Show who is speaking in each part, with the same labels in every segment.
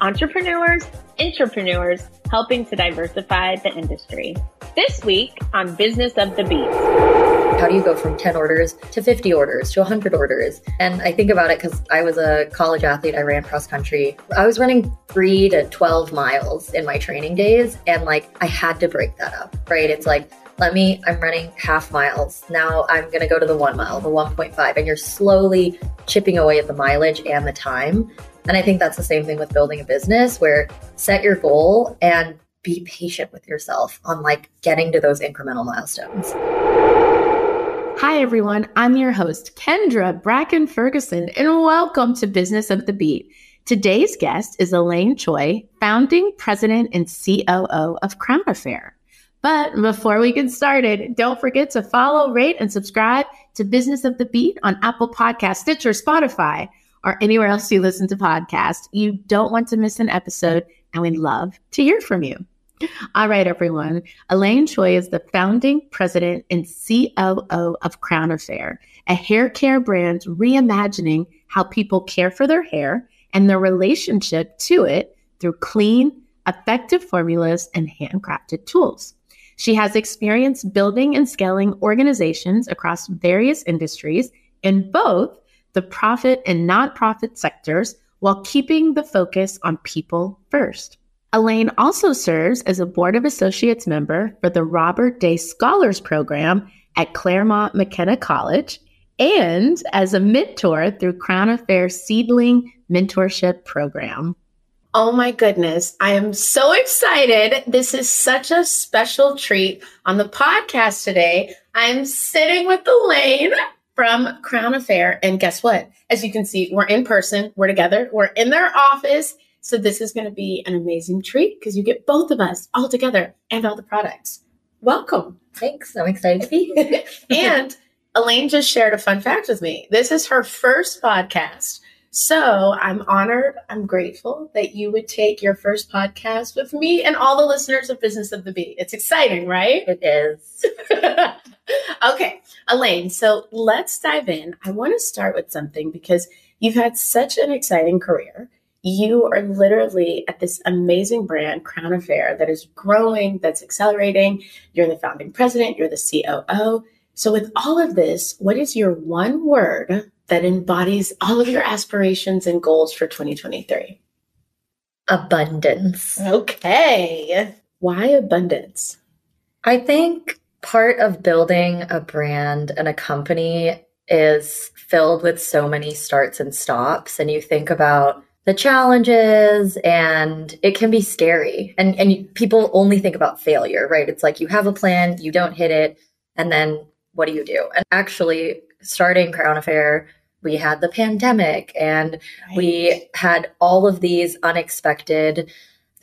Speaker 1: entrepreneurs, entrepreneurs, helping to diversify the industry. This week on Business of the Beat.
Speaker 2: How do you go from 10 orders to 50 orders to 100 orders? And I think about it because I was a college athlete. I ran cross country. I was running three to 12 miles in my training days. And like, I had to break that up, right? It's like, let me, I'm running half miles. Now I'm going to go to the one mile, the 1.5. And you're slowly chipping away at the mileage and the time. And I think that's the same thing with building a business where set your goal and be patient with yourself on like getting to those incremental milestones.
Speaker 3: Hi, everyone. I'm your host, Kendra Bracken Ferguson, and welcome to Business of the Beat. Today's guest is Elaine Choi, founding president and COO of Crown Affair. But before we get started, don't forget to follow, rate, and subscribe to Business of the Beat on Apple Podcast, Stitcher, Spotify or anywhere else you listen to podcasts. You don't want to miss an episode, and we'd love to hear from you. All right, everyone. Elaine Choi is the founding president and COO of Crown Affair, a hair care brand reimagining how people care for their hair and their relationship to it through clean, effective formulas and handcrafted tools. She has experience building and scaling organizations across various industries in both the profit and nonprofit sectors while keeping the focus on people first. Elaine also serves as a Board of Associates member for the Robert Day Scholars Program at Claremont McKenna College and as a mentor through Crown Affairs Seedling Mentorship Program. Oh my goodness. I am so excited. This is such a special treat on the podcast today. I'm sitting with Elaine from Crown Affair. And guess what? As you can see, we're in person, we're together, we're in their office. So this is going to be an amazing treat because you get both of us all together and all the products. Welcome.
Speaker 2: Thanks. I'm excited to be here.
Speaker 3: and Elaine just shared a fun fact with me. This is her first podcast. So I'm honored, I'm grateful that you would take your first podcast with me and all the listeners of Business of the Beat. It's exciting, right?
Speaker 2: It is.
Speaker 3: okay, Elaine, so let's dive in. I want to start with something because you've had such an exciting career. You are literally at this amazing brand, Crown Affair, that is growing, that's accelerating. You're the founding president, you're the COO. So, with all of this, what is your one word that embodies all of your aspirations and goals for 2023?
Speaker 2: Abundance.
Speaker 3: Okay. Why abundance?
Speaker 2: I think part of building a brand and a company is filled with so many starts and stops. And you think about the challenges and it can be scary. And, and you, people only think about failure, right? It's like you have a plan, you don't hit it, and then what do you do? And actually, starting Crown Affair, we had the pandemic and right. we had all of these unexpected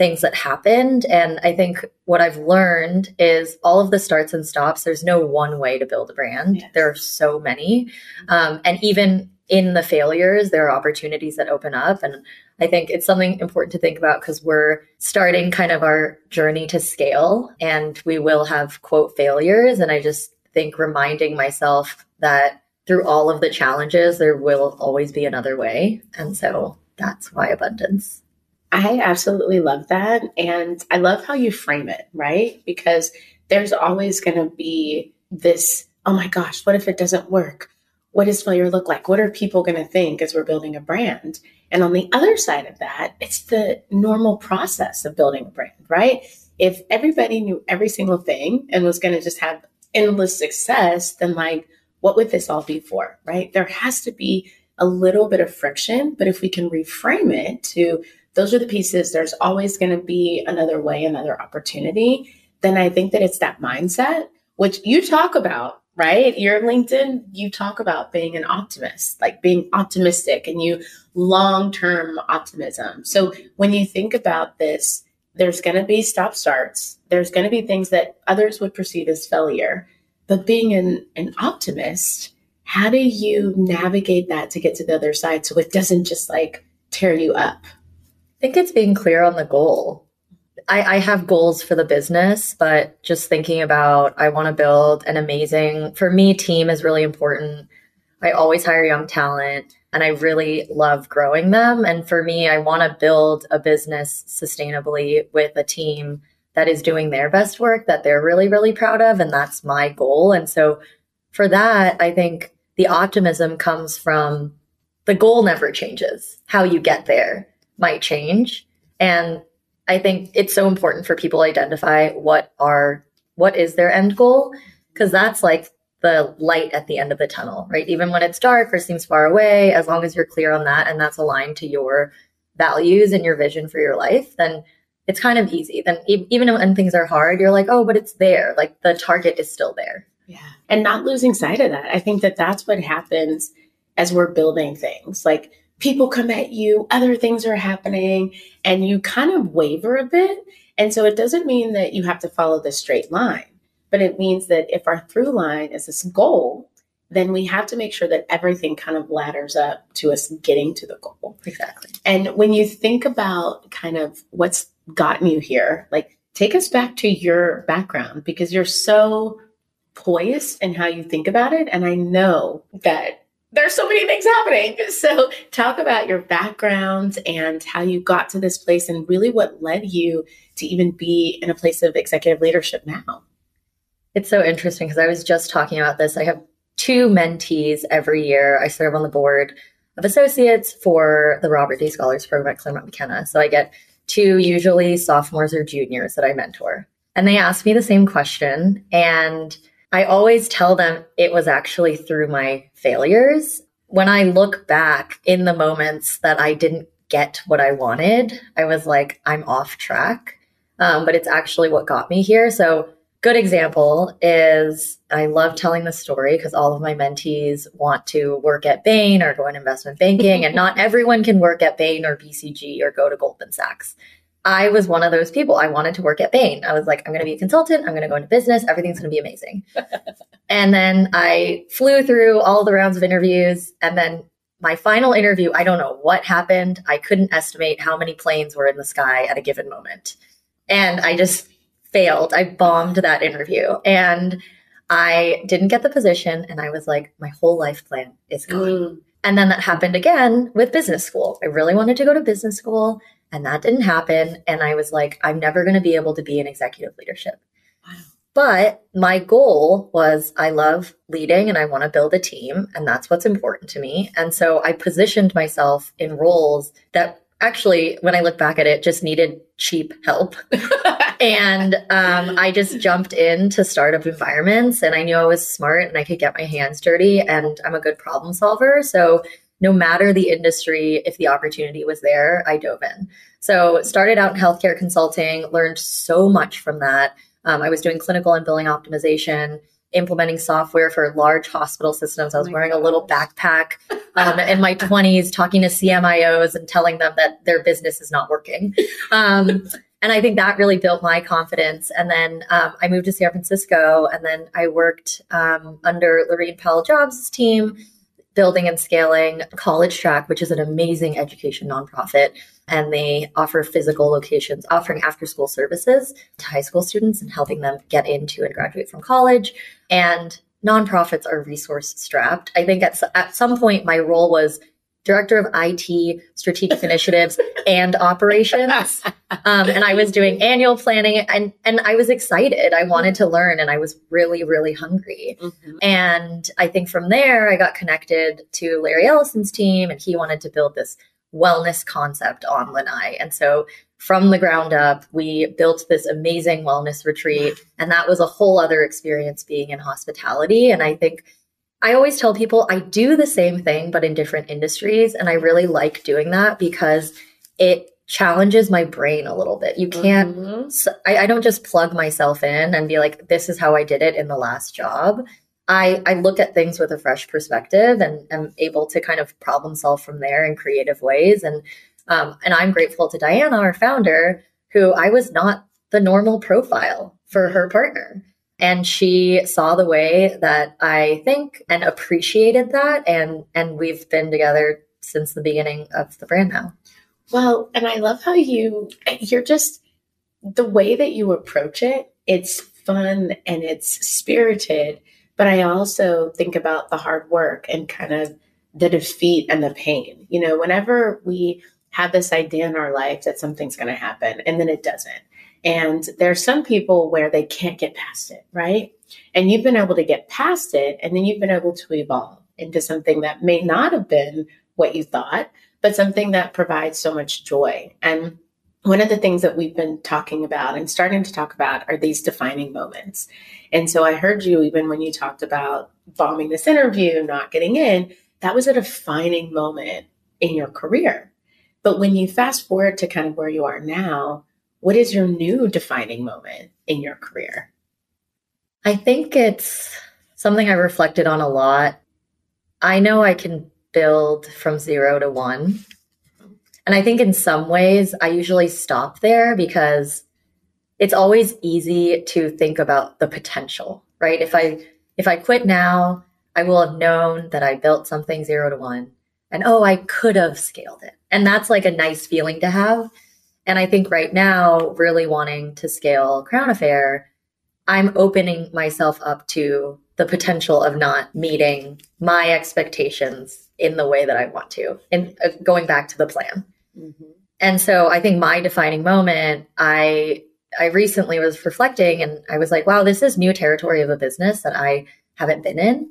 Speaker 2: things that happened. And I think what I've learned is all of the starts and stops, there's no one way to build a brand. Yes. There are so many. Um, and even in the failures, there are opportunities that open up. And I think it's something important to think about because we're starting kind of our journey to scale and we will have quote failures. And I just think reminding myself that through all of the challenges, there will always be another way. And so that's why abundance.
Speaker 3: I absolutely love that. And I love how you frame it, right? Because there's always going to be this oh my gosh, what if it doesn't work? What does failure look like? What are people going to think as we're building a brand? And on the other side of that, it's the normal process of building a brand, right? if everybody knew every single thing and was going to just have endless success, then like, what would this all be for? Right? There has to be a little bit of friction, but if we can reframe it to those are the pieces, there's always going to be another way, another opportunity, then I think that it's that mindset, which you talk about, right? Your LinkedIn, you talk about being an optimist, like being optimistic and you long term optimism. So when you think about this, there's going to be stop starts. There's going to be things that others would perceive as failure. But being an, an optimist, how do you navigate that to get to the other side so it doesn't just like tear you up?
Speaker 2: Think it's being clear on the goal. I, I have goals for the business, but just thinking about I want to build an amazing, for me, team is really important. I always hire young talent and I really love growing them. And for me, I want to build a business sustainably with a team that is doing their best work that they're really, really proud of. And that's my goal. And so for that, I think the optimism comes from the goal never changes. How you get there might change. And I think it's so important for people to identify what are what is their end goal because that's like the light at the end of the tunnel, right? Even when it's dark or seems far away, as long as you're clear on that and that's aligned to your values and your vision for your life, then it's kind of easy. Then even when things are hard, you're like, oh, but it's there. Like the target is still there.
Speaker 3: Yeah. And not losing sight of that. I think that that's what happens as we're building things. Like people come at you, other things are happening, and you kind of waver a bit. And so it doesn't mean that you have to follow the straight line but it means that if our through line is this goal, then we have to make sure that everything kind of ladders up to us getting to the goal.
Speaker 2: Exactly.
Speaker 3: And when you think about kind of what's gotten you here, like take us back to your background because you're so poised in how you think about it. And I know that there's so many things happening. So talk about your background and how you got to this place and really what led you to even be in a place of executive leadership now.
Speaker 2: It's so interesting because I was just talking about this. I have two mentees every year. I serve on the board of associates for the Robert Day Scholars Program at Claremont McKenna. So I get two usually sophomores or juniors that I mentor. And they ask me the same question. And I always tell them it was actually through my failures. When I look back in the moments that I didn't get what I wanted, I was like, I'm off track. Um, but it's actually what got me here. So good example is I love telling the story because all of my mentees want to work at Bain or go in investment banking, and not everyone can work at Bain or BCG or go to Goldman Sachs. I was one of those people. I wanted to work at Bain. I was like, I'm going to be a consultant. I'm going to go into business. Everything's going to be amazing. and then I flew through all the rounds of interviews. And then my final interview, I don't know what happened. I couldn't estimate how many planes were in the sky at a given moment. And I just failed. I bombed that interview and I didn't get the position. And I was like, my whole life plan is gone. Mm. And then that happened again with business school. I really wanted to go to business school and that didn't happen. And I was like, I'm never going to be able to be in executive leadership. Wow. But my goal was I love leading and I want to build a team, and that's what's important to me. And so I positioned myself in roles that actually, when I look back at it, just needed cheap help. and um, I just jumped into startup environments and I knew I was smart and I could get my hands dirty and I'm a good problem solver. So no matter the industry, if the opportunity was there, I dove in. So started out in healthcare consulting, learned so much from that. Um, I was doing clinical and billing optimization, implementing software for large hospital systems. I was oh wearing a little backpack um, in my 20s, talking to CMIOs and telling them that their business is not working. Um, and I think that really built my confidence. And then um, I moved to San Francisco, and then I worked um, under Laurene Powell Jobs' team, building and scaling College Track, which is an amazing education nonprofit. And they offer physical locations, offering after school services to high school students and helping them get into and graduate from college. And nonprofits are resource strapped. I think at, at some point, my role was director of IT, strategic initiatives, and operations. Um, and I was doing annual planning, and and I was excited. I wanted to learn, and I was really, really hungry. Mm-hmm. And I think from there, I got connected to Larry Ellison's team, and he wanted to build this wellness concept on Lanai. And so from the ground up, we built this amazing wellness retreat. And that was a whole other experience being in hospitality. And I think I always tell people I do the same thing, but in different industries. And I really like doing that because it challenges my brain a little bit. You can't,
Speaker 3: Mhm.
Speaker 2: so I, I don't just plug myself in and be like, this is how I did it in the last job. I, I look at things with a fresh perspective and am able to kind of problem solve from there in creative ways. And um, and I'm grateful to Diana, our founder, who I was not the normal profile for her partner. And she saw the way that I think and appreciated that. And and we've been together since the beginning of the brand now.
Speaker 3: Well, and I love how you you're just the way that you approach it, it's fun and it's spirited, but I also think about the hard work and kind of the defeat and the pain. You know, whenever we have this idea in our life that something's going to happen and then it doesn't. And there are some people where they can't get past it, right? And you've been able to get past it and then you've been able to evolve into something that may not have been what you thought, but something that provides so much joy. And one of the things that we've been talking about and starting to talk about are these defining moments. And so I heard you even when you talked about bombing this interview, not getting in, that was a defining moment in your career. But when you fast forward to kind of where you are now, what is your new defining moment in your career?
Speaker 2: I think it's something I reflected on a lot. I know I can build from zero to one. And I think in some ways, I usually stop there because it's always easy to think about the potential, right? If I if I quit now, I will have known that I built something zero to one and oh, I could have scaled it. And that's like a nice feeling to have. And I think right now, really wanting to scale Crown Affair, I'm opening myself up to the potential of not meeting my expectations in the way that I want to, and uh, going back to the plan. And so I think my defining moment, I I recently was reflecting and I was like, wow, this is new territory of a business that I haven't been in.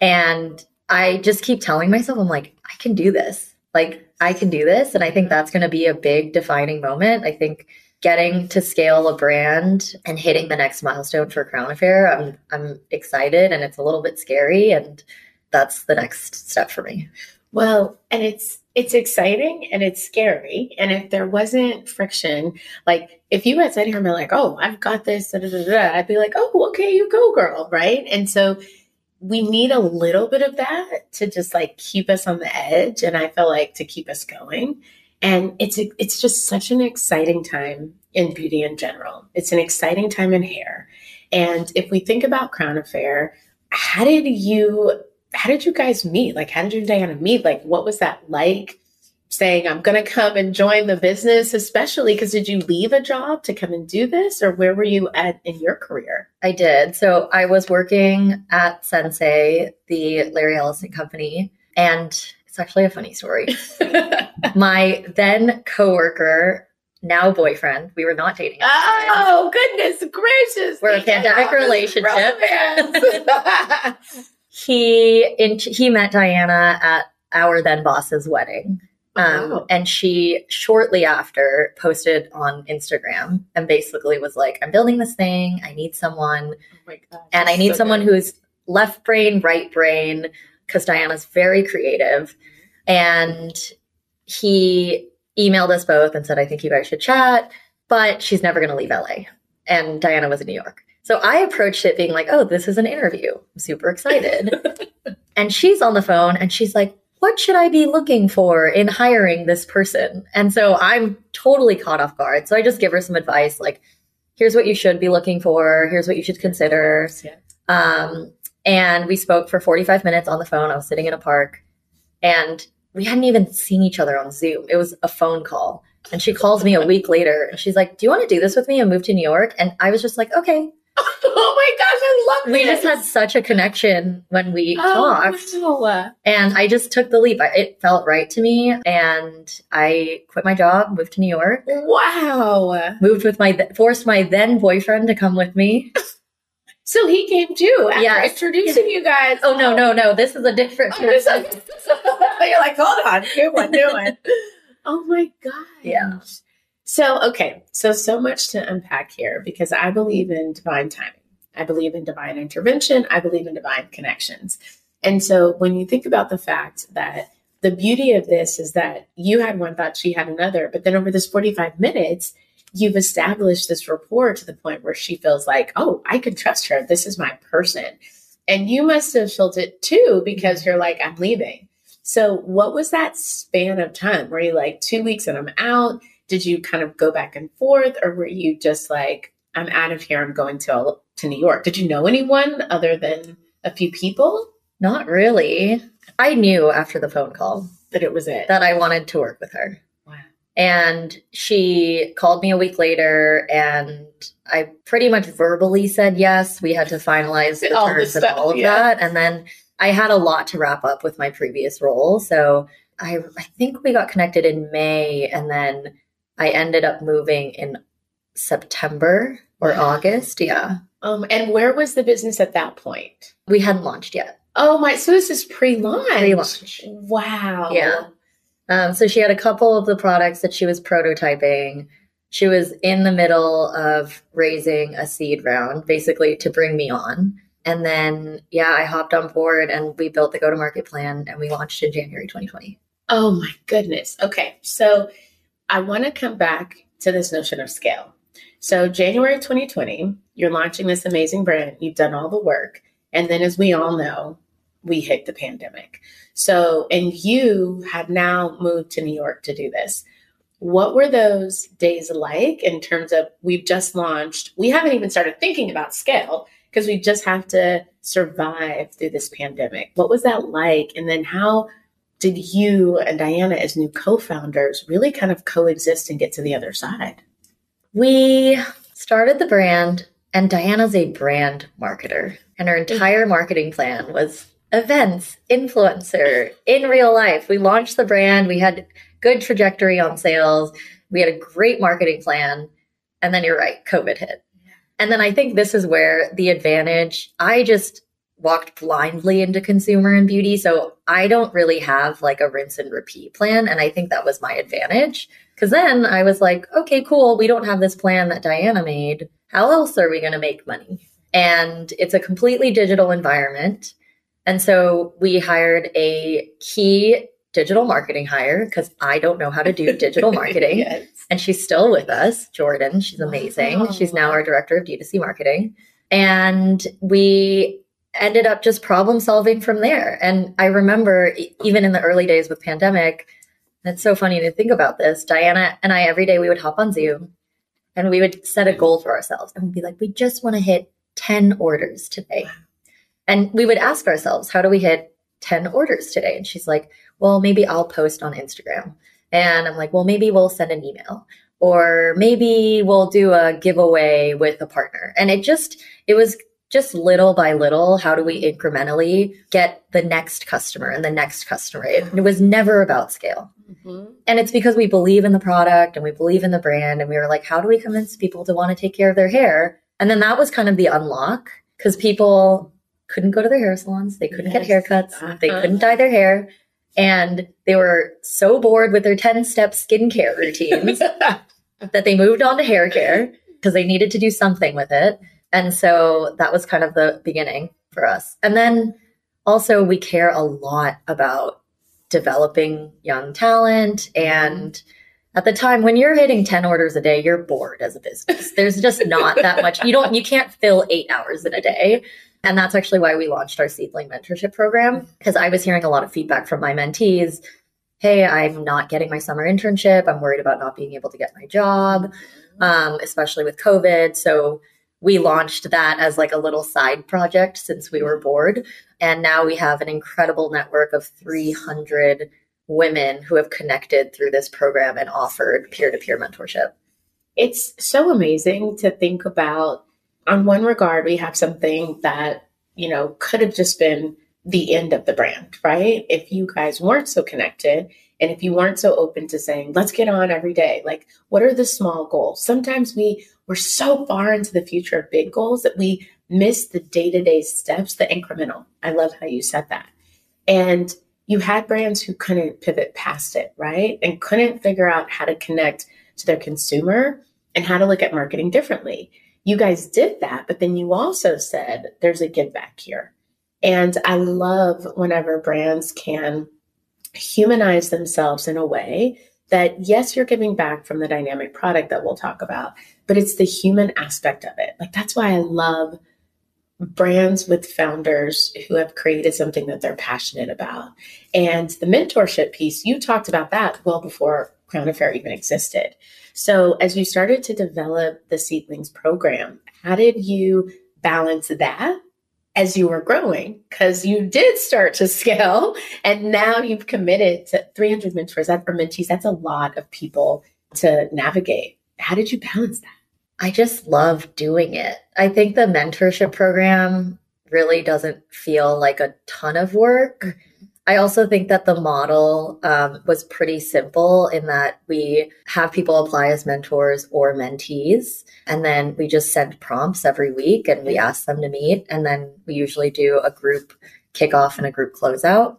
Speaker 2: And I just keep telling myself, I'm like, I can do this. Like, I can do this. And I think mm-hmm. that's going to be a big defining moment. I think getting to scale a brand and hitting the next milestone for Crown Affair, I'm, I'm excited and it's a little bit scary. And that's the next step for me.
Speaker 3: Well, and it's it's exciting and it's scary. And if there wasn't friction, like if you had said here and been like, "Oh, I've got this," da, da, da, da, I'd be like, "Oh, okay, you go, girl," right? And so we need a little bit of that to just like keep us on the edge, and I feel like to keep us going. And it's it's just such an exciting time in beauty in general. It's an exciting time in hair. And if we think about Crown Affair, how did you how did you guys meet? Like, how did you and Diana meet? Like, what was that like? Saying, I'm going to come and join the business, especially because did you leave a job to come and do this, or where were you at in your career?
Speaker 2: I did. So I was working at Sensei, the Larry Ellison company, and it's actually a funny story. My then coworker, now boyfriend, we were not dating. at the time.
Speaker 3: oh, goodness gracious.
Speaker 2: We're a pandemic relationship. he in, he met Diana at our then boss's wedding. Um,
Speaker 3: Wow.
Speaker 2: And she shortly after posted on Instagram and basically was like, I'm building this thing. I need someone.
Speaker 3: Oh gosh,
Speaker 2: And I need
Speaker 3: so
Speaker 2: someone
Speaker 3: good.
Speaker 2: who's left brain, right brain, because Diana's very creative. And he emailed us both and said, I think you guys should chat, but she's never going to leave LA. And Diana was in New York. So I approached it being like, oh, this is an interview. I'm super excited. and she's on the phone and she's like, what should I be looking for in hiring this person? And so I'm totally caught off guard. So I just give her some advice like, here's what you should be looking for. Here's what you should consider.
Speaker 3: Yeah.
Speaker 2: Um, and we spoke for 45 minutes on the phone. I was sitting in a park and we hadn't even seen each other on Zoom. It was a phone call. And she calls me a week later and she's like, Do you want to do this with me and move to New York? And I was just like, Okay.
Speaker 3: oh my gosh, I love
Speaker 2: We
Speaker 3: this.
Speaker 2: just had such a connection when we
Speaker 3: oh,
Speaker 2: talked.
Speaker 3: wow.
Speaker 2: And I just took the leap. It felt right to me. And I quit my job, moved to New York,
Speaker 3: Wow.
Speaker 2: moved with my, forced my then boyfriend to come with me.
Speaker 3: So he came too after
Speaker 2: Yes.
Speaker 3: introducing you guys.
Speaker 2: Oh no, no, no. This is a different
Speaker 3: Oh. You're like, hold on, new one, new one. Oh my gosh.
Speaker 2: Yeah.
Speaker 3: So, okay. So, so much to unpack here because I believe in divine timing. I believe in divine intervention. I believe in divine connections. And so, when you think about the fact that the beauty of this is that you had one thought, she had another, but then over this 45 minutes, you've established this rapport to the point where she feels like, oh, I can trust her. This is my person. And you must have felt it too because you're like, I'm leaving. So, what was that span of time? Were you like two weeks and I'm out? Did you kind of go back and forth, or were you just like, I'm out of here, I'm going to, to New York? Did you know anyone other than a few people
Speaker 2: Not really. I knew after the phone call
Speaker 3: that it was it?
Speaker 2: that I wanted to work with her.
Speaker 3: wow.
Speaker 2: And she called me a week later and I pretty much verbally said yes. We had to finalize the
Speaker 3: All
Speaker 2: terms and all of
Speaker 3: yeah.
Speaker 2: that. And then I had a lot to wrap up with my previous role. So I, I think we got connected in May and then I ended up moving in September or August. Yeah.
Speaker 3: Um, and where was the business at that point?
Speaker 2: We hadn't launched yet.
Speaker 3: Oh my! So this is pre-launch.
Speaker 2: Pre-launch.
Speaker 3: Wow.
Speaker 2: Yeah. Um, so she had a couple of the products that she was prototyping. She was in the middle of raising a seed round, basically to bring me on. And then, yeah, I hopped on board and we built the go to market plan and we launched in January 2020.
Speaker 3: Oh my goodness. Okay. So I want to come back to this notion of scale. So, January 2020, you're launching this amazing brand. You've done all the work. And then, as we all know, we hit the pandemic. So, and you have now moved to New York to do this. What were those days like in terms of we've just launched? We haven't even started thinking about scale because we just have to survive through this pandemic. What was that like? And then, how did you and Diana, as new co founders, really kind of coexist and get to the other side?
Speaker 2: We started the brand, and Diana's a brand marketer, and her entire marketing plan was events, influencer, in real life. We launched the brand, we had good trajectory on sales, we had a great marketing plan, and then you're right, COVID hit. And then I think this is where the advantage, I just walked blindly into consumer and beauty. So I don't really have like a rinse and repeat plan. And I think that was my advantage. Cause then I was like, okay, cool. We don't have this plan that Diana made. How else are we going to make money? And it's a completely digital environment. And so we hired a key digital marketing hire because I don't know how to do digital marketing.
Speaker 3: Yes.
Speaker 2: And she's still with us, Jordan. She's amazing.
Speaker 3: Wow.
Speaker 2: She's now our director of D2C marketing. And we ended up just problem solving from there. And I remember even in the early days with pandemic, it's so funny to think about this. Diana and I every day we would hop on Zoom and we would set a goal for ourselves and we'd be like, we just want to hit 10 orders today. And we would ask ourselves, how do we hit 10 orders today? And she's like, well, maybe I'll post on Instagram. And I'm like, well, maybe we'll send an email or maybe we'll do a giveaway with a partner. And it just, it was just little by little. How do we incrementally get the next customer and the next customer? It, it was never about scale. And it's because we believe in the product and we believe in the brand. And we were like, how do we convince people to want to take care of their hair? And then that was kind of the unlock because people couldn't go to their hair salons. They couldn't get haircuts. They
Speaker 3: Uh-huh.
Speaker 2: couldn't dye their hair. And they were so bored with their 10 step skincare routines that they moved on to hair care because they needed to do something with it. And so that was kind of the beginning for us. And then also, we care a lot about developing young talent. And at the time, when you're hitting 10 orders a day, you're bored as a business. There's just not that much. You don't, you can't fill eight hours in a day. And that's actually why we launched our Seedling Mentorship Program because I was hearing a lot of feedback from my mentees. Hey, I'm not getting my summer internship. I'm worried about not being able to get my job, um, especially with COVID. So we launched that as like a little side project since we were bored. And now we have an incredible network of 300 women who have connected through this program and offered peer to peer mentorship.
Speaker 3: it's so amazing to think about on one regard we have something that you know could have just been the end of the brand right if you guys weren't so connected And if you weren't so open to saying, let's get on every day, like what are the small goals? Sometimes we we're so far into the future of big goals that we miss the day-to-day steps, the incremental. I love how you said that. And you had brands who couldn't pivot past it, right? And couldn't figure out how to connect to their consumer and how to look at marketing differently. You guys did that, but then you also said there's a give back here. And I love whenever brands can humanize themselves in a way that, yes, you're giving back from the dynamic product that we'll talk about, but it's the human aspect of it. Like, that's why I love brands with founders who have created something that they're passionate about. And the mentorship piece, you talked about that well before Crown Affair even existed. So, as you started to develop the Seedlings program, how did you balance that as you were growing? Because you did start to scale, and now you've committed to 300 mentors or mentees. That's a lot of people to navigate. How did you balance that?
Speaker 2: I just love doing it. I think the mentorship program really doesn't feel like a ton of work. I also think that the model um, was pretty simple in that we have people apply as mentors or mentees, and then we just send prompts every week and we ask them to meet, and then we usually do a group kickoff and a group closeout.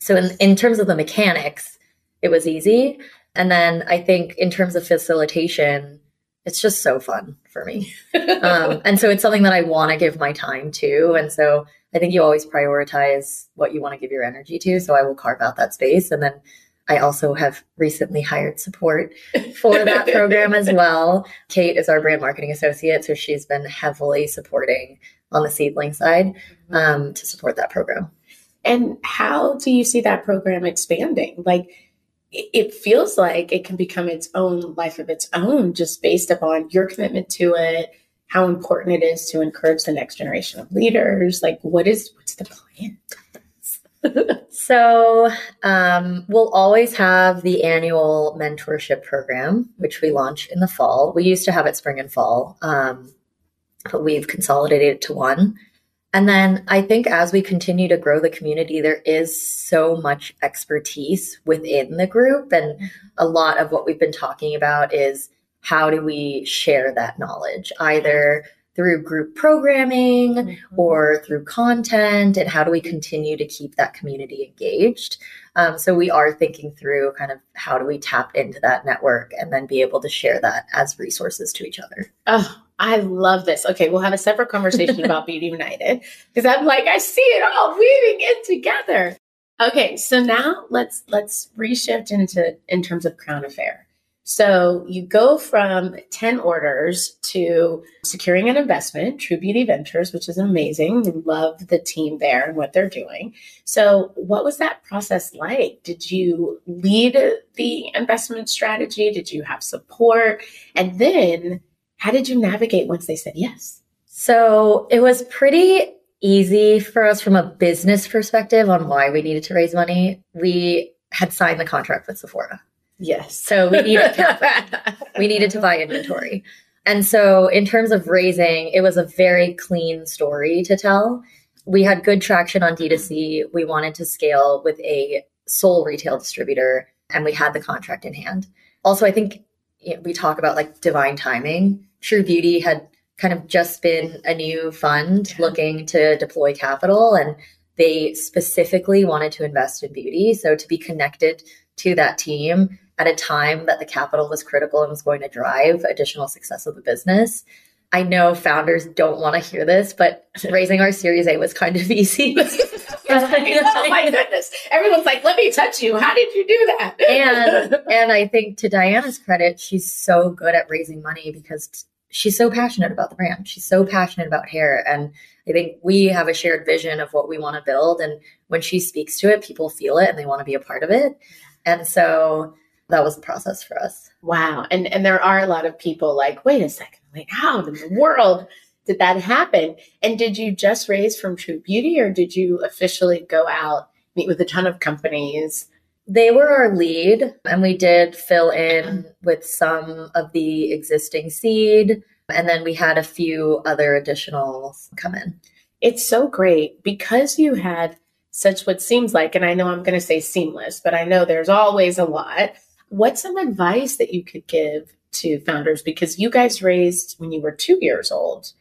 Speaker 2: So, in, in terms of the mechanics, it was easy. And then I think in terms of facilitation, it's just so fun for me. um, and so it's something that I want to give my time to. And so I think you always prioritize what you want to give your energy to. So I will carve out that space. And then I also have recently hired support for that program as well. Kate is our brand marketing associate. So she's been heavily supporting on the seedling side mm-hmm. um, to support that program.
Speaker 3: And how do you see that program expanding? Like, it feels like it can become its own life of its own just based upon your commitment to it how important it is to encourage the next generation of leaders like what is what's the plan
Speaker 2: so um, we'll always have the annual mentorship program which we launch in the fall. We used to have it spring and fall um, but we've consolidated it to one. And then I think as we continue to grow the community, there is so much expertise within the group. And a lot of what we've been talking about is how do we share that knowledge, either through group programming mm-hmm. or through content, and how do we continue to keep that community engaged? Um, so we are thinking through kind of how do we tap into that network and then be able to share that as resources to each other.
Speaker 3: Oh, I love this. Okay, we'll have a separate conversation about Beauty United because I'm like, I see it all weaving in together. Okay, so now let's let's reshift into in terms of Crown Affair. So you go from 10 orders to securing an investment, True Beauty Ventures, which is amazing. We love the team there and what they're doing. So what was that process like? Did you lead the investment strategy? Did you have support? And then how did you navigate once they said yes?
Speaker 2: So it was pretty easy for us from a business perspective on why we needed to raise money. We had signed the contract with Sephora.
Speaker 3: Yes.
Speaker 2: So we needed we needed to buy inventory. And so in terms of raising, it was a very clean story to tell. We had good traction on D2C. We wanted to scale with a sole retail distributor and we had the contract in hand. Also, I think you know, we talk about like divine timing. True Beauty had kind of just been a new fund looking to deploy capital and they specifically wanted to invest in beauty. So to be connected to that team at a time that the capital was critical and was going to drive additional success of the business. I know founders don't want to hear this, but raising our Series A was kind of easy.
Speaker 3: oh my goodness. Everyone's like, let me touch you. How did you do that?
Speaker 2: and and I think to Diana's credit, she's so good at raising money because she's so passionate about the brand. She's so passionate about hair. And I think we have a shared vision of what we want to build. And when she speaks to it, people feel it and they want to be a part of it. And so that was the process for us.
Speaker 3: Wow. And and there are a lot of people like, wait a second, like how in the world did that happen? And did you just raise from True Beauty or did you officially go out, meet with a ton of companies?
Speaker 2: They were our lead, and we did fill in with some of the existing seed. And then we had a few other additionals come in.
Speaker 3: It's so great because you had such what seems like, and I know I'm going to say seamless, but I know there's always a lot. What's some advice that you could give to founders? Because you guys raised when you were two years old.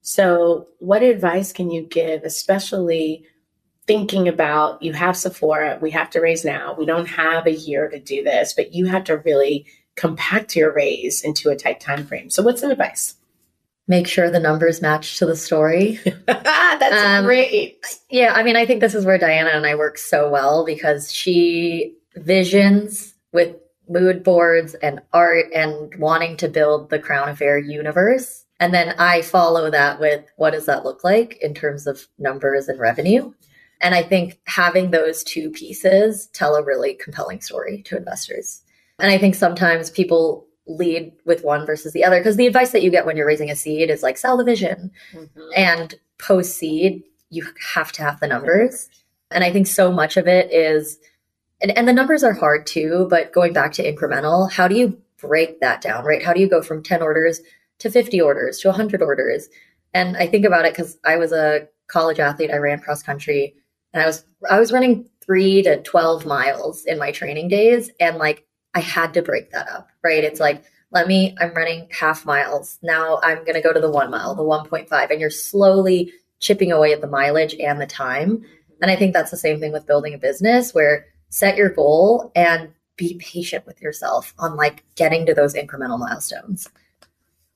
Speaker 3: So, what advice can you give, especially thinking about you have Sephora, we have to raise now. We don't have a year to do this, but you have to really compact your raise into a tight time frame. So, what's some advice?
Speaker 2: Make sure the numbers match to the story.
Speaker 3: That's um, great.
Speaker 2: Yeah, I mean, I think this is where Diana and I work so well because she visions with mood boards and art and wanting to build the Crown Affair universe. And then I follow that with what does that look like in terms of numbers and revenue? And I think having those two pieces tell a really compelling story to investors. And I think sometimes people lead with one versus the other because the advice that you get when you're raising a seed is like sell the vision. Mm-hmm. And post seed, you have to have the numbers. And I think so much of it is, and, and the numbers are hard too, but going back to incremental, how do you break that down, right? How do you go from 10 orders to 50 orders to 100 orders? And I think about it because I was a college athlete, I ran cross country and I was I was running 3 to 12 miles in my training days and like I had to break that up, right? It's like let me I'm running half miles. Now I'm going to go to the 1 mile, the 1.5 and you're slowly chipping away at the mileage and the time. And I think that's the same thing with building a business where set your goal and be patient with yourself on like getting to those incremental milestones.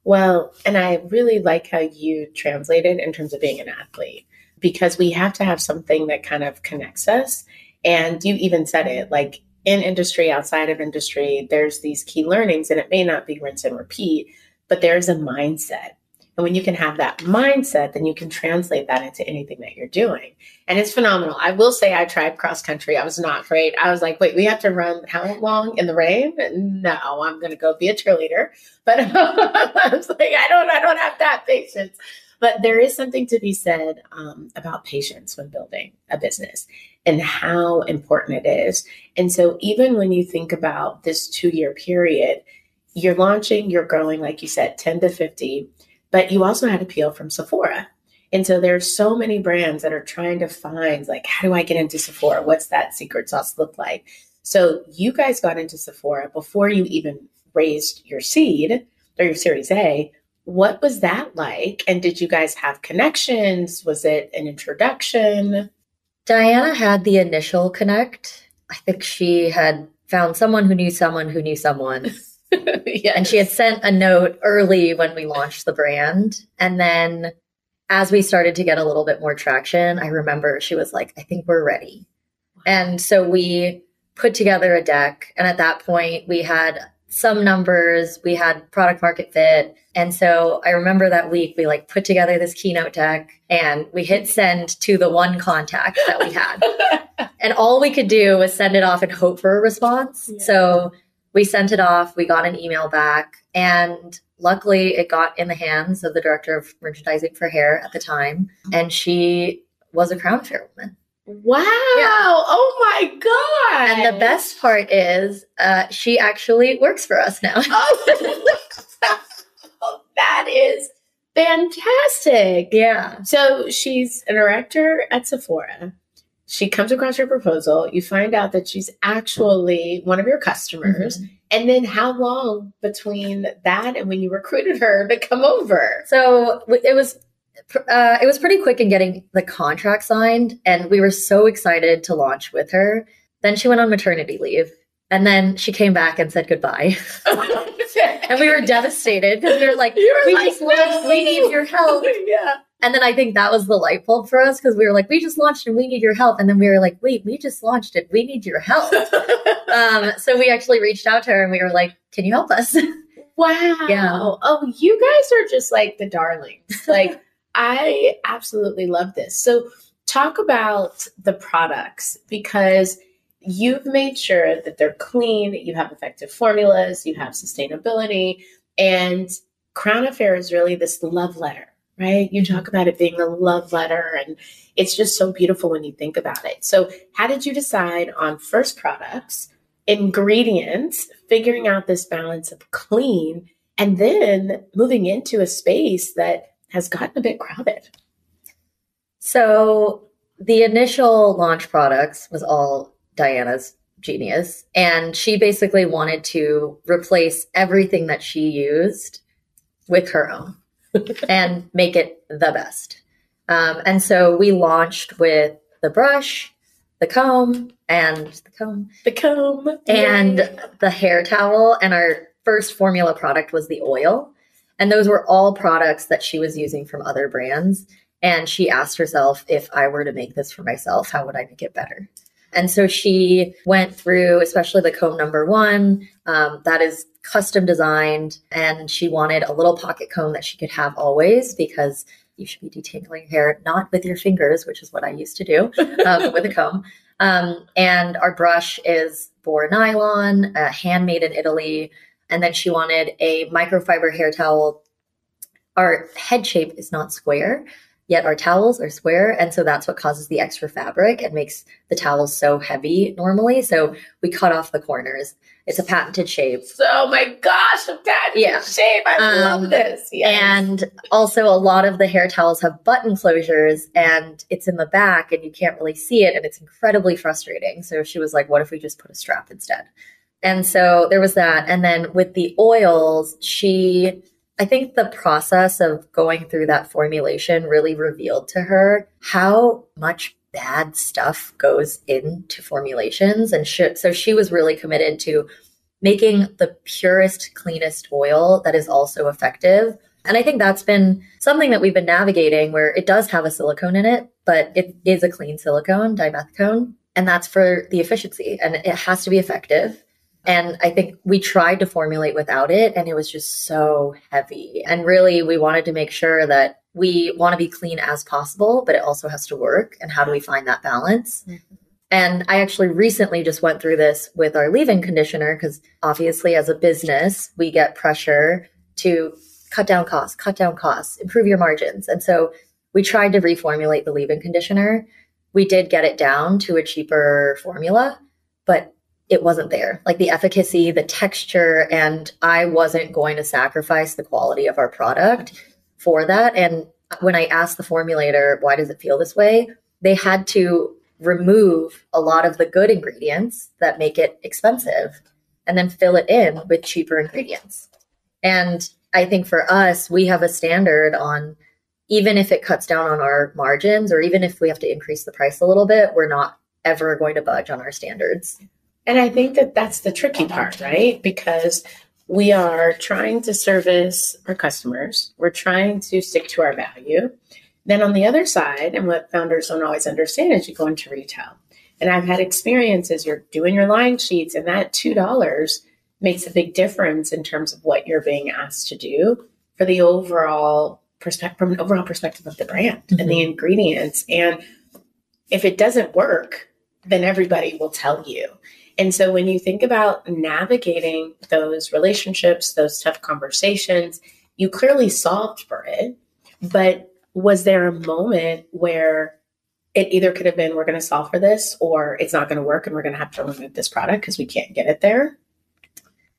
Speaker 3: Well, and I really like how you translated in terms of being an athlete because we have to have something that kind of connects us. And you even said it like in industry, outside of industry, there's these key learnings, and it may not be rinse and repeat, but there's a mindset. And when you can have that mindset, then you can translate that into anything that you're doing. And it's phenomenal. I will say I tried cross country. I was not great. I was like, wait, we have to run how long in the rain? No, I'm going to go be a cheerleader. But I was like, I don't, I don't have that patience. But there is something to be said um, about patience when building a business and how important it is. And so, even when you think about this two year period, you're launching, you're growing, like you said, 10 to 50, but you also had appeal from Sephora. And so there's so many brands that are trying to find like, how do I get into Sephora? What's that secret sauce look like? So you guys got into Sephora before you even raised your seed or your series A. What was that like? And did you guys have connections? Was it an introduction?
Speaker 2: Diana had the initial connect. I think she had found someone who knew someone who knew someone. And she had sent a note early when we launched the brand. And then as we started to get a little bit more traction, I remember she was like, I think we're ready. And so we put together a deck. And at that point, we had some numbers, we had product market fit. And so I remember that week we like put together this keynote deck and we hit send to the one contact that we had. and all we could do was send it off and hope for a response. Yeah. So we sent it off, we got an email back, and luckily it got in the hands of the director of merchandising for hair at the time. And she was a Crown Affair woman.
Speaker 3: Wow. Yeah. Oh my God.
Speaker 2: And the best part is uh, she actually works for us now.
Speaker 3: oh, that is fantastic.
Speaker 2: Yeah.
Speaker 3: So she's a director at Sephora. She comes across your proposal. You find out that she's actually one of your customers. Mm-hmm. And then how long between that and when you recruited her to come over?
Speaker 2: So it was uh, it was pretty quick in getting the contract signed, and we were so excited to launch with her. Then she went on maternity leave, and then she came back and said goodbye. and we were devastated because we were like, we like, just launched, we need your help.
Speaker 3: yeah.
Speaker 2: And then I think that was the light bulb for us because we were like, we just launched and we need your help. And then we were like, wait, we just launched it. We need your help. um, so we actually reached out to her and we were like, can you help us?
Speaker 3: Wow. Yeah. Oh, you guys are just like the darlings. Like, I absolutely love this. So, talk about the products because you've made sure that they're clean, you have effective formulas, you have sustainability, and Crown Affair is really this love letter, right? You talk about it being a love letter, and it's just so beautiful when you think about it. So, how did you decide on first products, ingredients, figuring out this balance of clean, and then moving into a space that has gotten a bit crowded.
Speaker 2: So the initial launch products was all Diana's genius. And she basically wanted to replace everything that she used with her own and make it the best. Um, and so we launched with the brush, the comb, and the comb,
Speaker 3: The comb
Speaker 2: and the hair towel. And our first formula product was the oil. And those were all products that she was using from other brands. And she asked herself, if I were to make this for myself, how would I make it better? And so she went through, especially the comb number one, um, that is custom designed. And she wanted a little pocket comb that she could have always because you should be detangling hair, not with your fingers, which is what I used to do, um, with a comb. Um, and our brush is Boar nylon, uh, handmade in Italy. And then she wanted a microfiber hair towel. Our head shape is not square, yet our towels are square. And so that's what causes the extra fabric and makes the towels so heavy normally. So we cut off the corners. It's a patented shape.
Speaker 3: Oh my gosh, I'm that
Speaker 2: Yeah.
Speaker 3: shape. I
Speaker 2: Um,
Speaker 3: love this. Yes.
Speaker 2: And also, a lot of the hair towels have button closures and it's in the back and you can't really see it. And it's incredibly frustrating. So she was like, what if we just put a strap instead? And so there was that. And then with the oils, she, I think the process of going through that formulation really revealed to her how much bad stuff goes into formulations. And she, so she was really committed to making the purest, cleanest oil that is also effective. And I think that's been something that we've been navigating where it does have a silicone in it, but it is a clean silicone, dimethicone. And that's for the efficiency and it has to be effective. And I think we tried to formulate without it and it was just so heavy. And really, we wanted to make sure that we want to be clean as possible, but it also has to work. And how do we find that balance? Mm-hmm. And I actually recently just went through this with our leave in conditioner because obviously, as a business, we get pressure to cut down costs, cut down costs, improve your margins. And so we tried to reformulate the leave in conditioner. We did get it down to a cheaper formula, but it wasn't there. Like the efficacy, the texture, and I wasn't going to sacrifice the quality of our product for that. And when I asked the formulator, why does it feel this way? They had to remove a lot of the good ingredients that make it expensive and then fill it in with cheaper ingredients. And I think for us, we have a standard on even if it cuts down on our margins or even if we have to increase the price a little bit, we're not ever going to budge on our standards.
Speaker 3: And I think that that's the tricky part, right? Because we are trying to service our customers, we're trying to stick to our value. Then on the other side, and what founders don't always understand is you go into retail. And I've had experiences, you're doing your line sheets, and that $2 makes a big difference in terms of what you're being asked to do for the overall perspective, from an overall perspective of the brand and the mm-hmm. ingredients. And if it doesn't work, then everybody will tell you. And so when you think about navigating those relationships, those tough conversations, you clearly solved for it. But was there a moment where it either could have been we're going to solve for this or it's not going to work and we're going to have to remove this product because we can't get it there?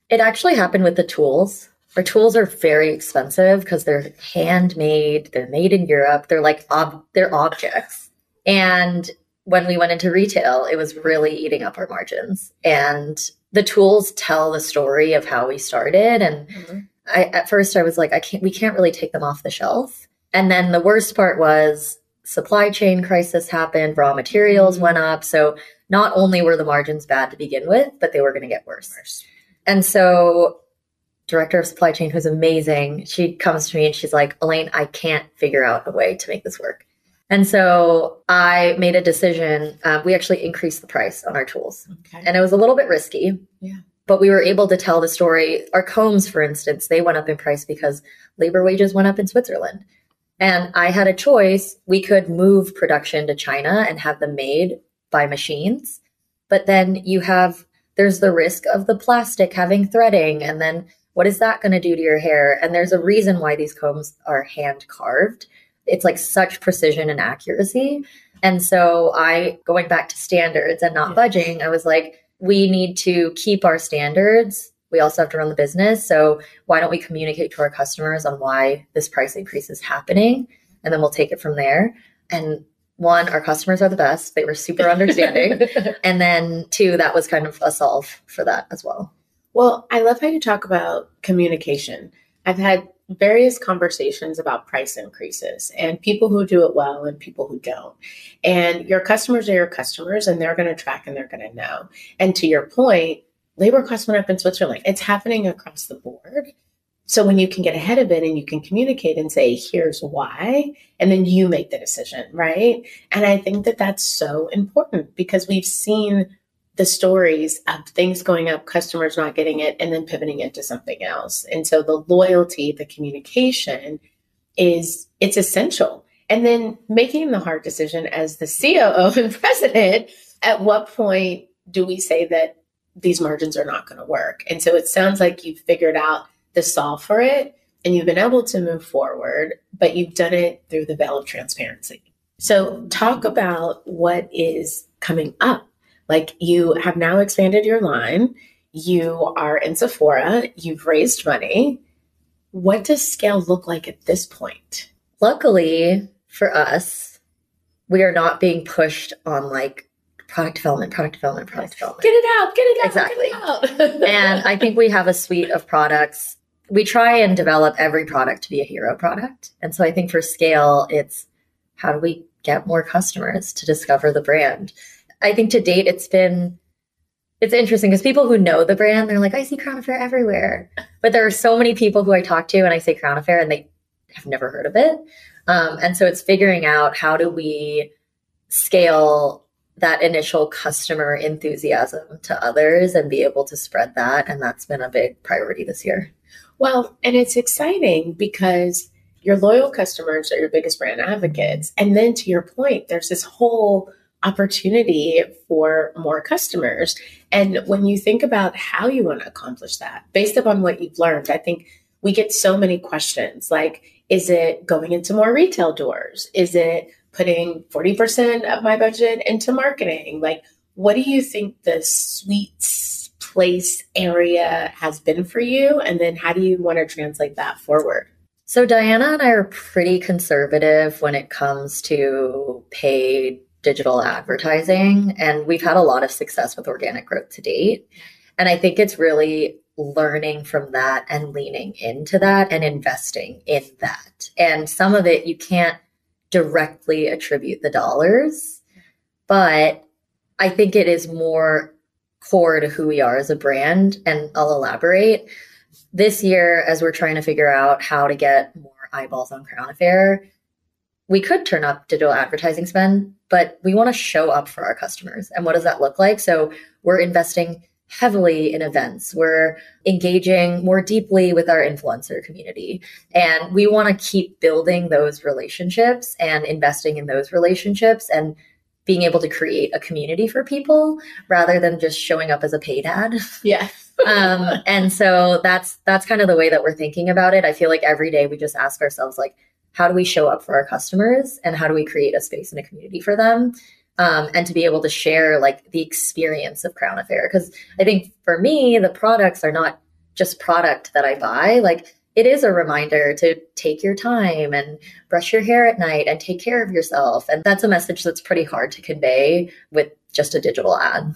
Speaker 2: It actually happened with the tools. Our tools are very expensive because they're handmade, they're made in Europe, they're like ob- they're objects. And when we went into retail, it was really eating up our margins. And the tools tell the story of how we started. And mm-hmm. I, at first, I was like, I can't, we can't really take them off the shelf. And then the worst part was supply chain crisis happened, raw materials mm-hmm. went up. So not only were the margins bad to begin with, but they were going to get worse. And so director of supply chain who's amazing she comes to me and she's like elaine i can't figure out a way to make this work and so i made a decision uh, we actually increased the price on our tools.
Speaker 3: Okay.
Speaker 2: and it was a little bit risky
Speaker 3: Yeah.
Speaker 2: but we were able to tell the story. Our combs for instance they went up in price because labor wages went up in switzerland. And i had a choice. We could move production to china and have them made by machines but then you have there's the risk of the plastic having threading and then what is that going to do to your hair? And there's a reason why these combs are hand carved it's like such precision and accuracy and so i going back to standards and not
Speaker 3: Yeah.
Speaker 2: budging i was like we need to keep our standards we also have to run the business so why don't we communicate to our customers on why this price increase is happening and then we'll take it from there and one, our customers are the best. They were super understanding. and then two, that was kind of a solve for that as well.
Speaker 3: Well, I love how you talk about communication. I've had various conversations about price increases and people who do it well and people who don't. And your customers are your customers and they're going to track and they're going to know. And to your point, labor costs went up in Switzerland. It's happening across the board. So when you can get ahead of it and you can communicate and say, here's why, and then you make the decision, right? And I think that that's so important because we've seen the stories of things going up, customers not getting it, and then pivoting into something else. And so the loyalty, the communication is it's essential. And then making the hard decision as the COO and president, at what point do we say that these margins are not going to work? And so it sounds like you've figured out the solve for it and you've been able to move forward, but you've done it through the veil of transparency. So talk about what is coming up like you have now expanded your line, you are in Sephora, you've raised money. What does scale look like at this point?
Speaker 2: Luckily for us, we are not being pushed on like product development, product development, product development.
Speaker 3: Get it out, get it out.
Speaker 2: Exactly.
Speaker 3: It out.
Speaker 2: and I think we have a suite of products. We try and develop every product to be a hero product. And so I think for scale, it's how do we get more customers to discover the brand? I think to date it's been it's interesting because people who know the brand, they're like, I see Crown Affair everywhere. But there are so many people who I talk to and I say Crown Affair and they have never heard of it. Um, and so it's figuring out how do we scale that initial customer enthusiasm to others and be able to spread that. And that's been a big priority this year.
Speaker 3: Well, and it's exciting because your loyal customers are your biggest brand advocates. And then to your point, there's this whole opportunity for more customers. And when you think about how you want to accomplish that, based upon what you've learned, I think we get so many questions like, is it going into more retail doors? Is it putting 40% of my budget into marketing? Like, what do you think the sweet place area has been for you? And then how do you want to translate that forward?
Speaker 2: So, Diana and I are pretty conservative when it comes to paid digital advertising and we've had a lot of success with organic growth to date. And I think it's really learning from that and leaning into that and investing in that. And some of it you can't directly attribute the dollars, but I think it is more core to who we are as a brand. And I'll elaborate. This year, as we're trying to figure out how to get more eyeballs on Crown Affair, we could turn up digital advertising spend, but we want to show up for our customers. And what does that look like? So we're investing heavily in events. We're engaging more deeply with our influencer community. And we want to keep building those relationships and investing in those relationships and being able to create a community for people rather than just showing up as a paid ad.
Speaker 3: Yeah.
Speaker 2: um, and so that's that's kind of the way that we're thinking about it. I feel like every day we just ask ourselves like, how do we show up for our customers and how do we create a space and a community for them um, and to be able to share like the experience of crown affair? Because i think for me the products are not just product that i buy. Like it is a reminder to take your time and brush your hair at night and take care of yourself. And that's a message that's pretty hard to convey with just a digital ad.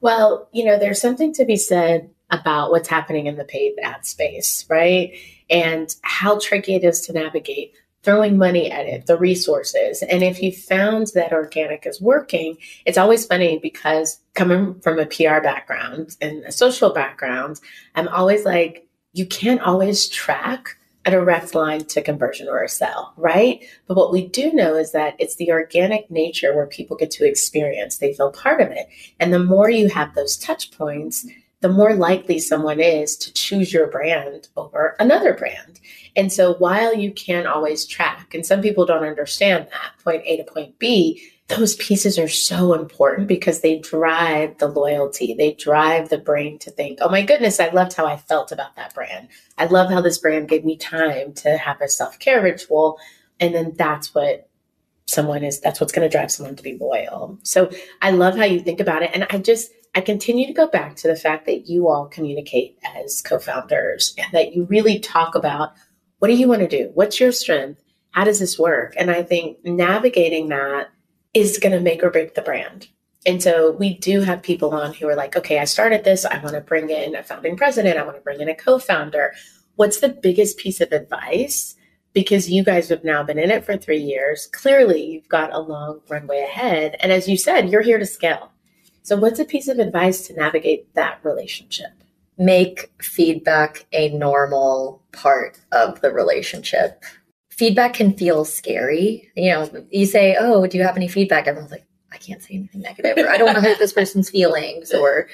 Speaker 3: Well you know there's something to be said about what's happening in the paid ad space right? And how tricky it is to navigate throwing money at it, the resources. And if you found that organic is working, it's always funny because coming from a PR background and a social background, I'm always like, you can't always track a direct line to conversion or a sell, right? But what we do know is that it's the organic nature where people get to experience, they feel part of it. And the more you have those touch points, the more likely someone is to choose your brand over another brand. And so while you can always track, and some people don't understand that point A to point B, those pieces are so important because they drive the loyalty. They drive the brain to think, oh my goodness, I loved how I felt about that brand. I love how this brand gave me time to have a self care ritual. And then that's what someone is, that's what's going to drive someone to be loyal. So I love how you think about it. And I just, I continue to go back to the fact that you all communicate as co founders and that you really talk about what do you want to do? What's your strength? How does this work? And I think navigating that is going to make or break the brand. And so we do have people on who are like, okay, I started this. I want to bring in a founding president. I want to bring in a co founder. What's the biggest piece of advice? Because you guys have now been in it for three years. Clearly, you've got a long runway ahead. And as you said, you're here to scale. So, what's a piece of advice to navigate that relationship?
Speaker 2: Make feedback a normal part of the relationship. Feedback can feel scary. You know, you say, Oh, do you have any feedback? Everyone's like, I can't say anything negative, or I don't want to hurt this person's feelings, or,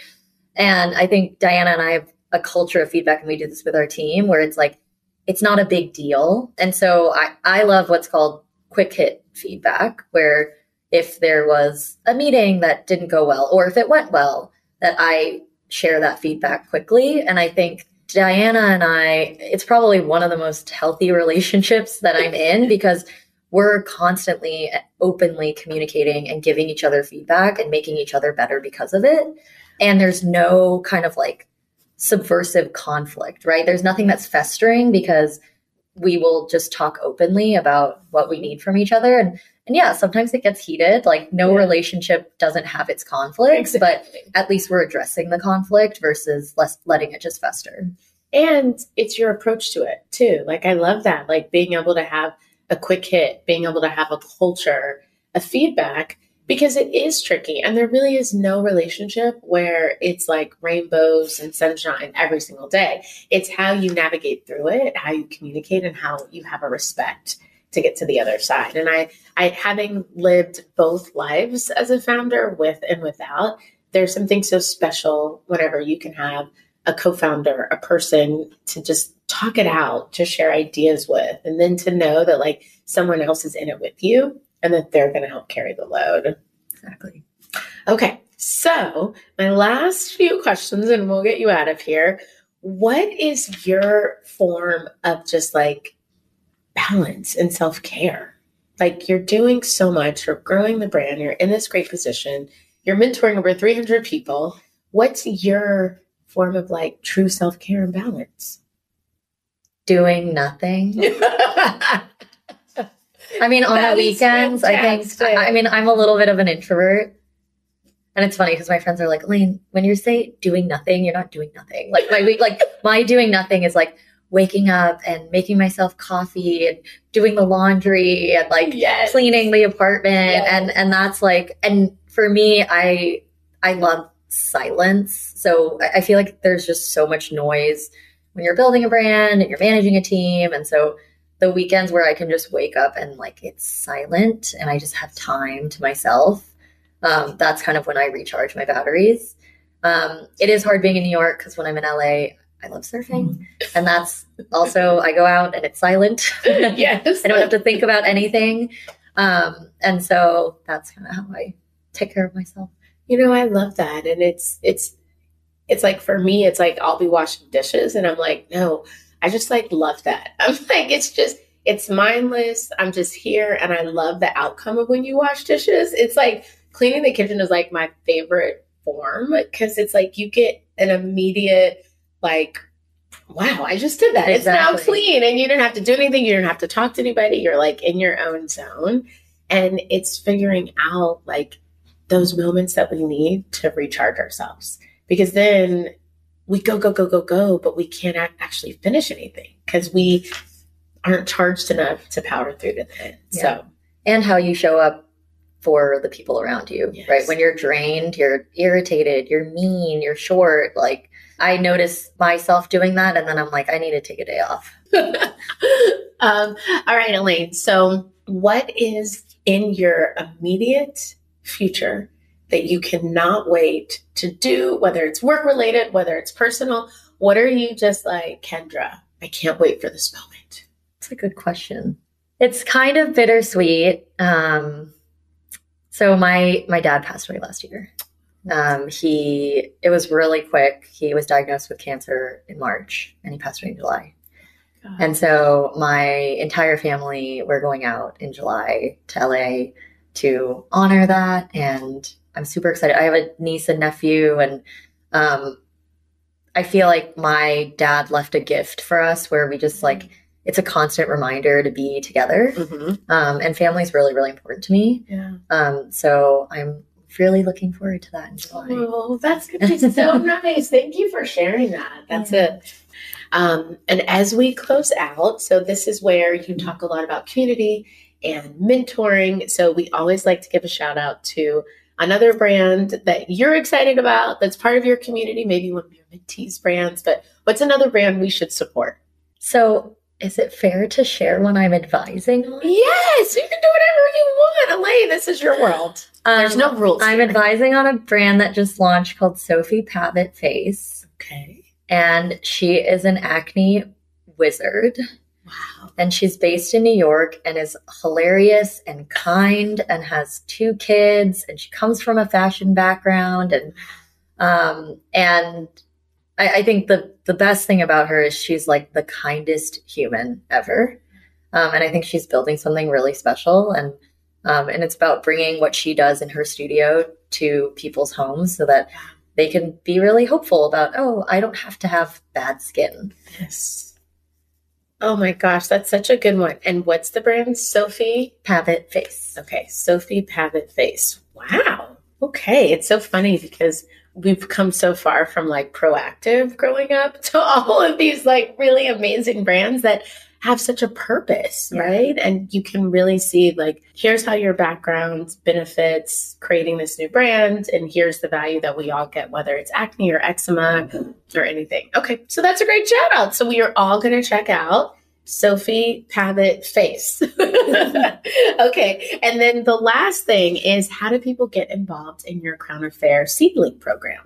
Speaker 2: and I think Diana and I have a culture of feedback, and we do this with our team where it's like, it's not a big deal. And so I, I love what's called quick hit feedback, where if there was a meeting that didn't go well, or if it went well, that I share that feedback quickly. And I think Diana and I, it's probably one of the most healthy relationships that I'm in because we're constantly openly communicating and giving each other feedback and making each other better because of it. And there's no kind of like subversive conflict, right? There's nothing that's festering because we will just talk openly about what we need from each other. And and yeah, sometimes it gets heated. Like no yeah. relationship doesn't have its conflicts, exactly. but at least we're addressing the conflict versus less letting it just fester.
Speaker 3: And it's your approach to it too. Like I love that. Like being able to have a quick hit, being able to have a culture, a feedback, because it is tricky. And there really is no relationship where it's like rainbows and sunshine every single day. It's how you navigate through it, how you communicate, and how you have a respect to get to the other side. And I, I having lived both lives as a founder with and without, there's something so special whenever you can have a co-founder, a person to just talk it out, to share ideas with, and then to know that like someone else is in it with you and that they're going to help carry the load.
Speaker 2: Exactly.
Speaker 3: Okay. So, my last few questions, and we'll get you out of here. What is your form of just like balance and self care? Like, you're doing so much, you're growing the brand, you're in this great position, you're mentoring over 300 people. What's your form of like true self care and balance?
Speaker 2: Doing nothing. I mean, on the weekends, fantastic. I think, I mean, I'm a little bit of an introvert. And it's funny because my friends are like, Lane, when you say doing nothing, you're not doing nothing. Like my week, like my doing nothing is like waking up and making myself coffee and doing the laundry and like yes. cleaning the apartment. Yes. And, and that's like, and for me, I, I love silence. So I feel like there's just so much noise when you're building a brand and you're managing a team. And so the weekends where I can just wake up and like it's silent and I just have time to myself. Um, that's kind of when I recharge my batteries. Um, it is hard being in New York because when I'm in LA, I love surfing. And that's also, I go out and it's silent.
Speaker 3: yes.
Speaker 2: I don't have to think about anything. Um, and so that's kind of how I take care of myself.
Speaker 3: You know, I love that. And it's, it's, it's like for me, it's like I'll be washing dishes and I'm like, no, I just like love that. I'm like, it's just, it's mindless. I'm just here and I love the outcome of when you wash dishes. It's like cleaning the kitchen is like my favorite form because it's like you get an immediate, like, wow, I just did that. Exactly. It's now clean and you don't have to do anything. You don't have to talk to anybody. You're like in your own zone. And it's figuring out like those moments that we need to recharge ourselves because then we go, go, go, go, go, but we can't actually finish anything because we aren't charged enough to power through to the end. Yeah. So,
Speaker 2: and how you show up for the people around you, yes. right? When you're drained, you're irritated, you're mean, you're short. Like, I notice myself doing that, and then I'm like, I need to take a day off.
Speaker 3: um, all right, Elaine. So, what is in your immediate future that you cannot wait to do, whether it's work related, whether it's personal? What are you just like, Kendra? I can't wait for this moment.
Speaker 2: It's a good question. It's kind of bittersweet. Um, so my my dad passed away last year. Um, he it was really quick. He was diagnosed with cancer in March, and he passed away in July. God. And so my entire family were going out in July to LA to honor that and I'm super excited. I have a niece and nephew, and um, I feel like my dad left a gift for us where we just like it's a constant reminder to be together.
Speaker 3: Mhm.
Speaker 2: Um, and family is really, really important to me.
Speaker 3: Yeah.
Speaker 2: Um, so I'm really looking forward to that in July.
Speaker 3: Oh, that's gonna be so nice. Thank you for sharing that. That's
Speaker 2: Yeah.
Speaker 3: it. Um, and as we close out, so this is where you talk a lot about community and mentoring. So we always like to give a shout out to another brand that you're excited about that's part of your community, maybe one of your mentees brands, but what's another brand we should support?
Speaker 2: So is it fair to share when I'm advising on?
Speaker 3: Yes, you can do whatever you want. Elaine, this is your world. There's
Speaker 2: Um,
Speaker 3: no rules.
Speaker 2: I'm
Speaker 3: here.
Speaker 2: advising on a brand that just launched called Sophie Pavitt Face.
Speaker 3: Okay.
Speaker 2: And she is an acne wizard.
Speaker 3: Wow.
Speaker 2: and she's based in New York and is hilarious and kind and has two kids and she comes from a fashion background and um and I, I think the the best thing about her is she's like the kindest human ever um, and I think she's building something really special and um, and it's about bringing what she does in her studio to people's homes so that they can be really hopeful about oh I don't have to have bad skin
Speaker 3: Yes. Oh my gosh, that's such a good one. And what's the brand? Sophie?
Speaker 2: Pavitt Face
Speaker 3: Okay, Sophie Pavitt Face. Wow. Okay, it's so funny because we've come so far from like Proactiv growing up to all of these like really amazing brands that have such a purpose,
Speaker 2: Yeah.
Speaker 3: right? And you can really see like here's how your background benefits creating this new brand and here's the value that we all get whether it's acne or eczema or anything. Okay, so that's a great shout out. So we are all going to check out Sophie Pavitt Face. okay, and then the last thing is how do people get involved in your Crown Affair seedling program?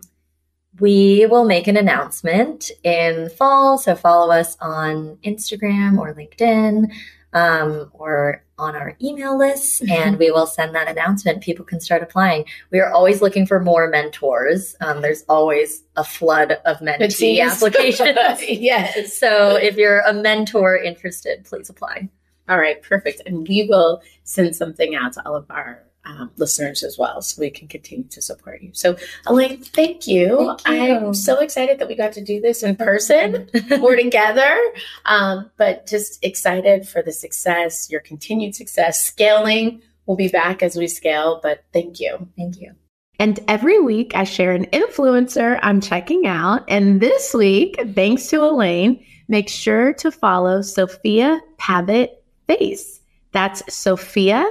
Speaker 2: We will make an announcement in fall, so follow us on Instagram or LinkedIn um, or on our email list, and we will send that announcement. People can start applying. We are always looking for more mentors. Um, there's always a flood of mentee
Speaker 3: Mentees.
Speaker 2: applications.
Speaker 3: yes.
Speaker 2: so if you're a mentor interested, please apply.
Speaker 3: All right, perfect. And we will send something out to all of our um, listeners as well so we can continue to support you. So, Elaine, thank you.
Speaker 2: Thank you.
Speaker 3: I'm so excited that we got to do this in person. We're together, um, but just excited for the success, your continued success, scaling. We'll be back as we scale, but thank you.
Speaker 2: Thank you.
Speaker 3: And every week I share an influencer I'm checking out. And this week, thanks to Elaine, make sure to follow Sophia Pavitt Face. That's Sophia,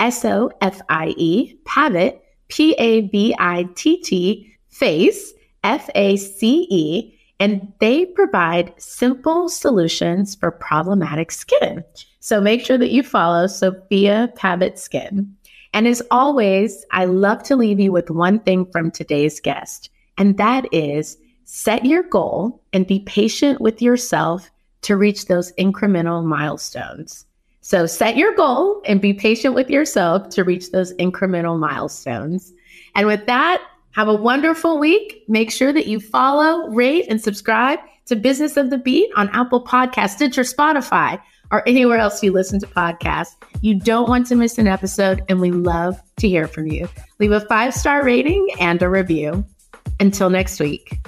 Speaker 3: S O F I E, Pavitt, P A V I T T, Face, F A C E. And they provide simple solutions for problematic skin. So make sure that you follow Sophia Pavitt Skin. And as always, I love to leave you with one thing from today's guest, and that is set your goal and be patient with yourself to reach those incremental milestones. So set your goal and be patient with yourself to reach those incremental milestones. And with that, have a wonderful week. Make sure that you follow, rate, and subscribe to Business of the Beat on Apple Podcasts, Stitcher, Spotify, or anywhere else you listen to podcasts. You don't want to miss an episode, and we love to hear from you. Leave a five star rating and a review. Until next week.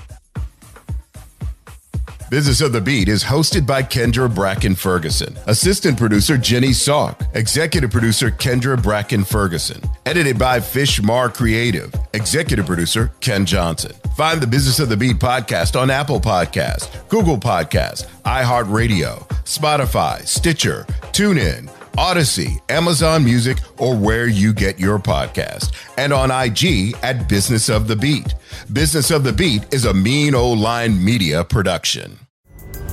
Speaker 4: Business of the Beat is hosted by Kendra Bracken Ferguson, assistant producer Jenny Salk, executive producer Kendra Bracken Ferguson, edited by Fishmar Creative, executive producer Ken Johnson. Find the Business of the Beat podcast on Apple Podcast, Google Podcast, iHeartRadio, Spotify, Stitcher, TuneIn, Odyssey, Amazon Music, or where you get your podcast, and on IG at Business of the Beat. Business of the Beat is a mean old line media production.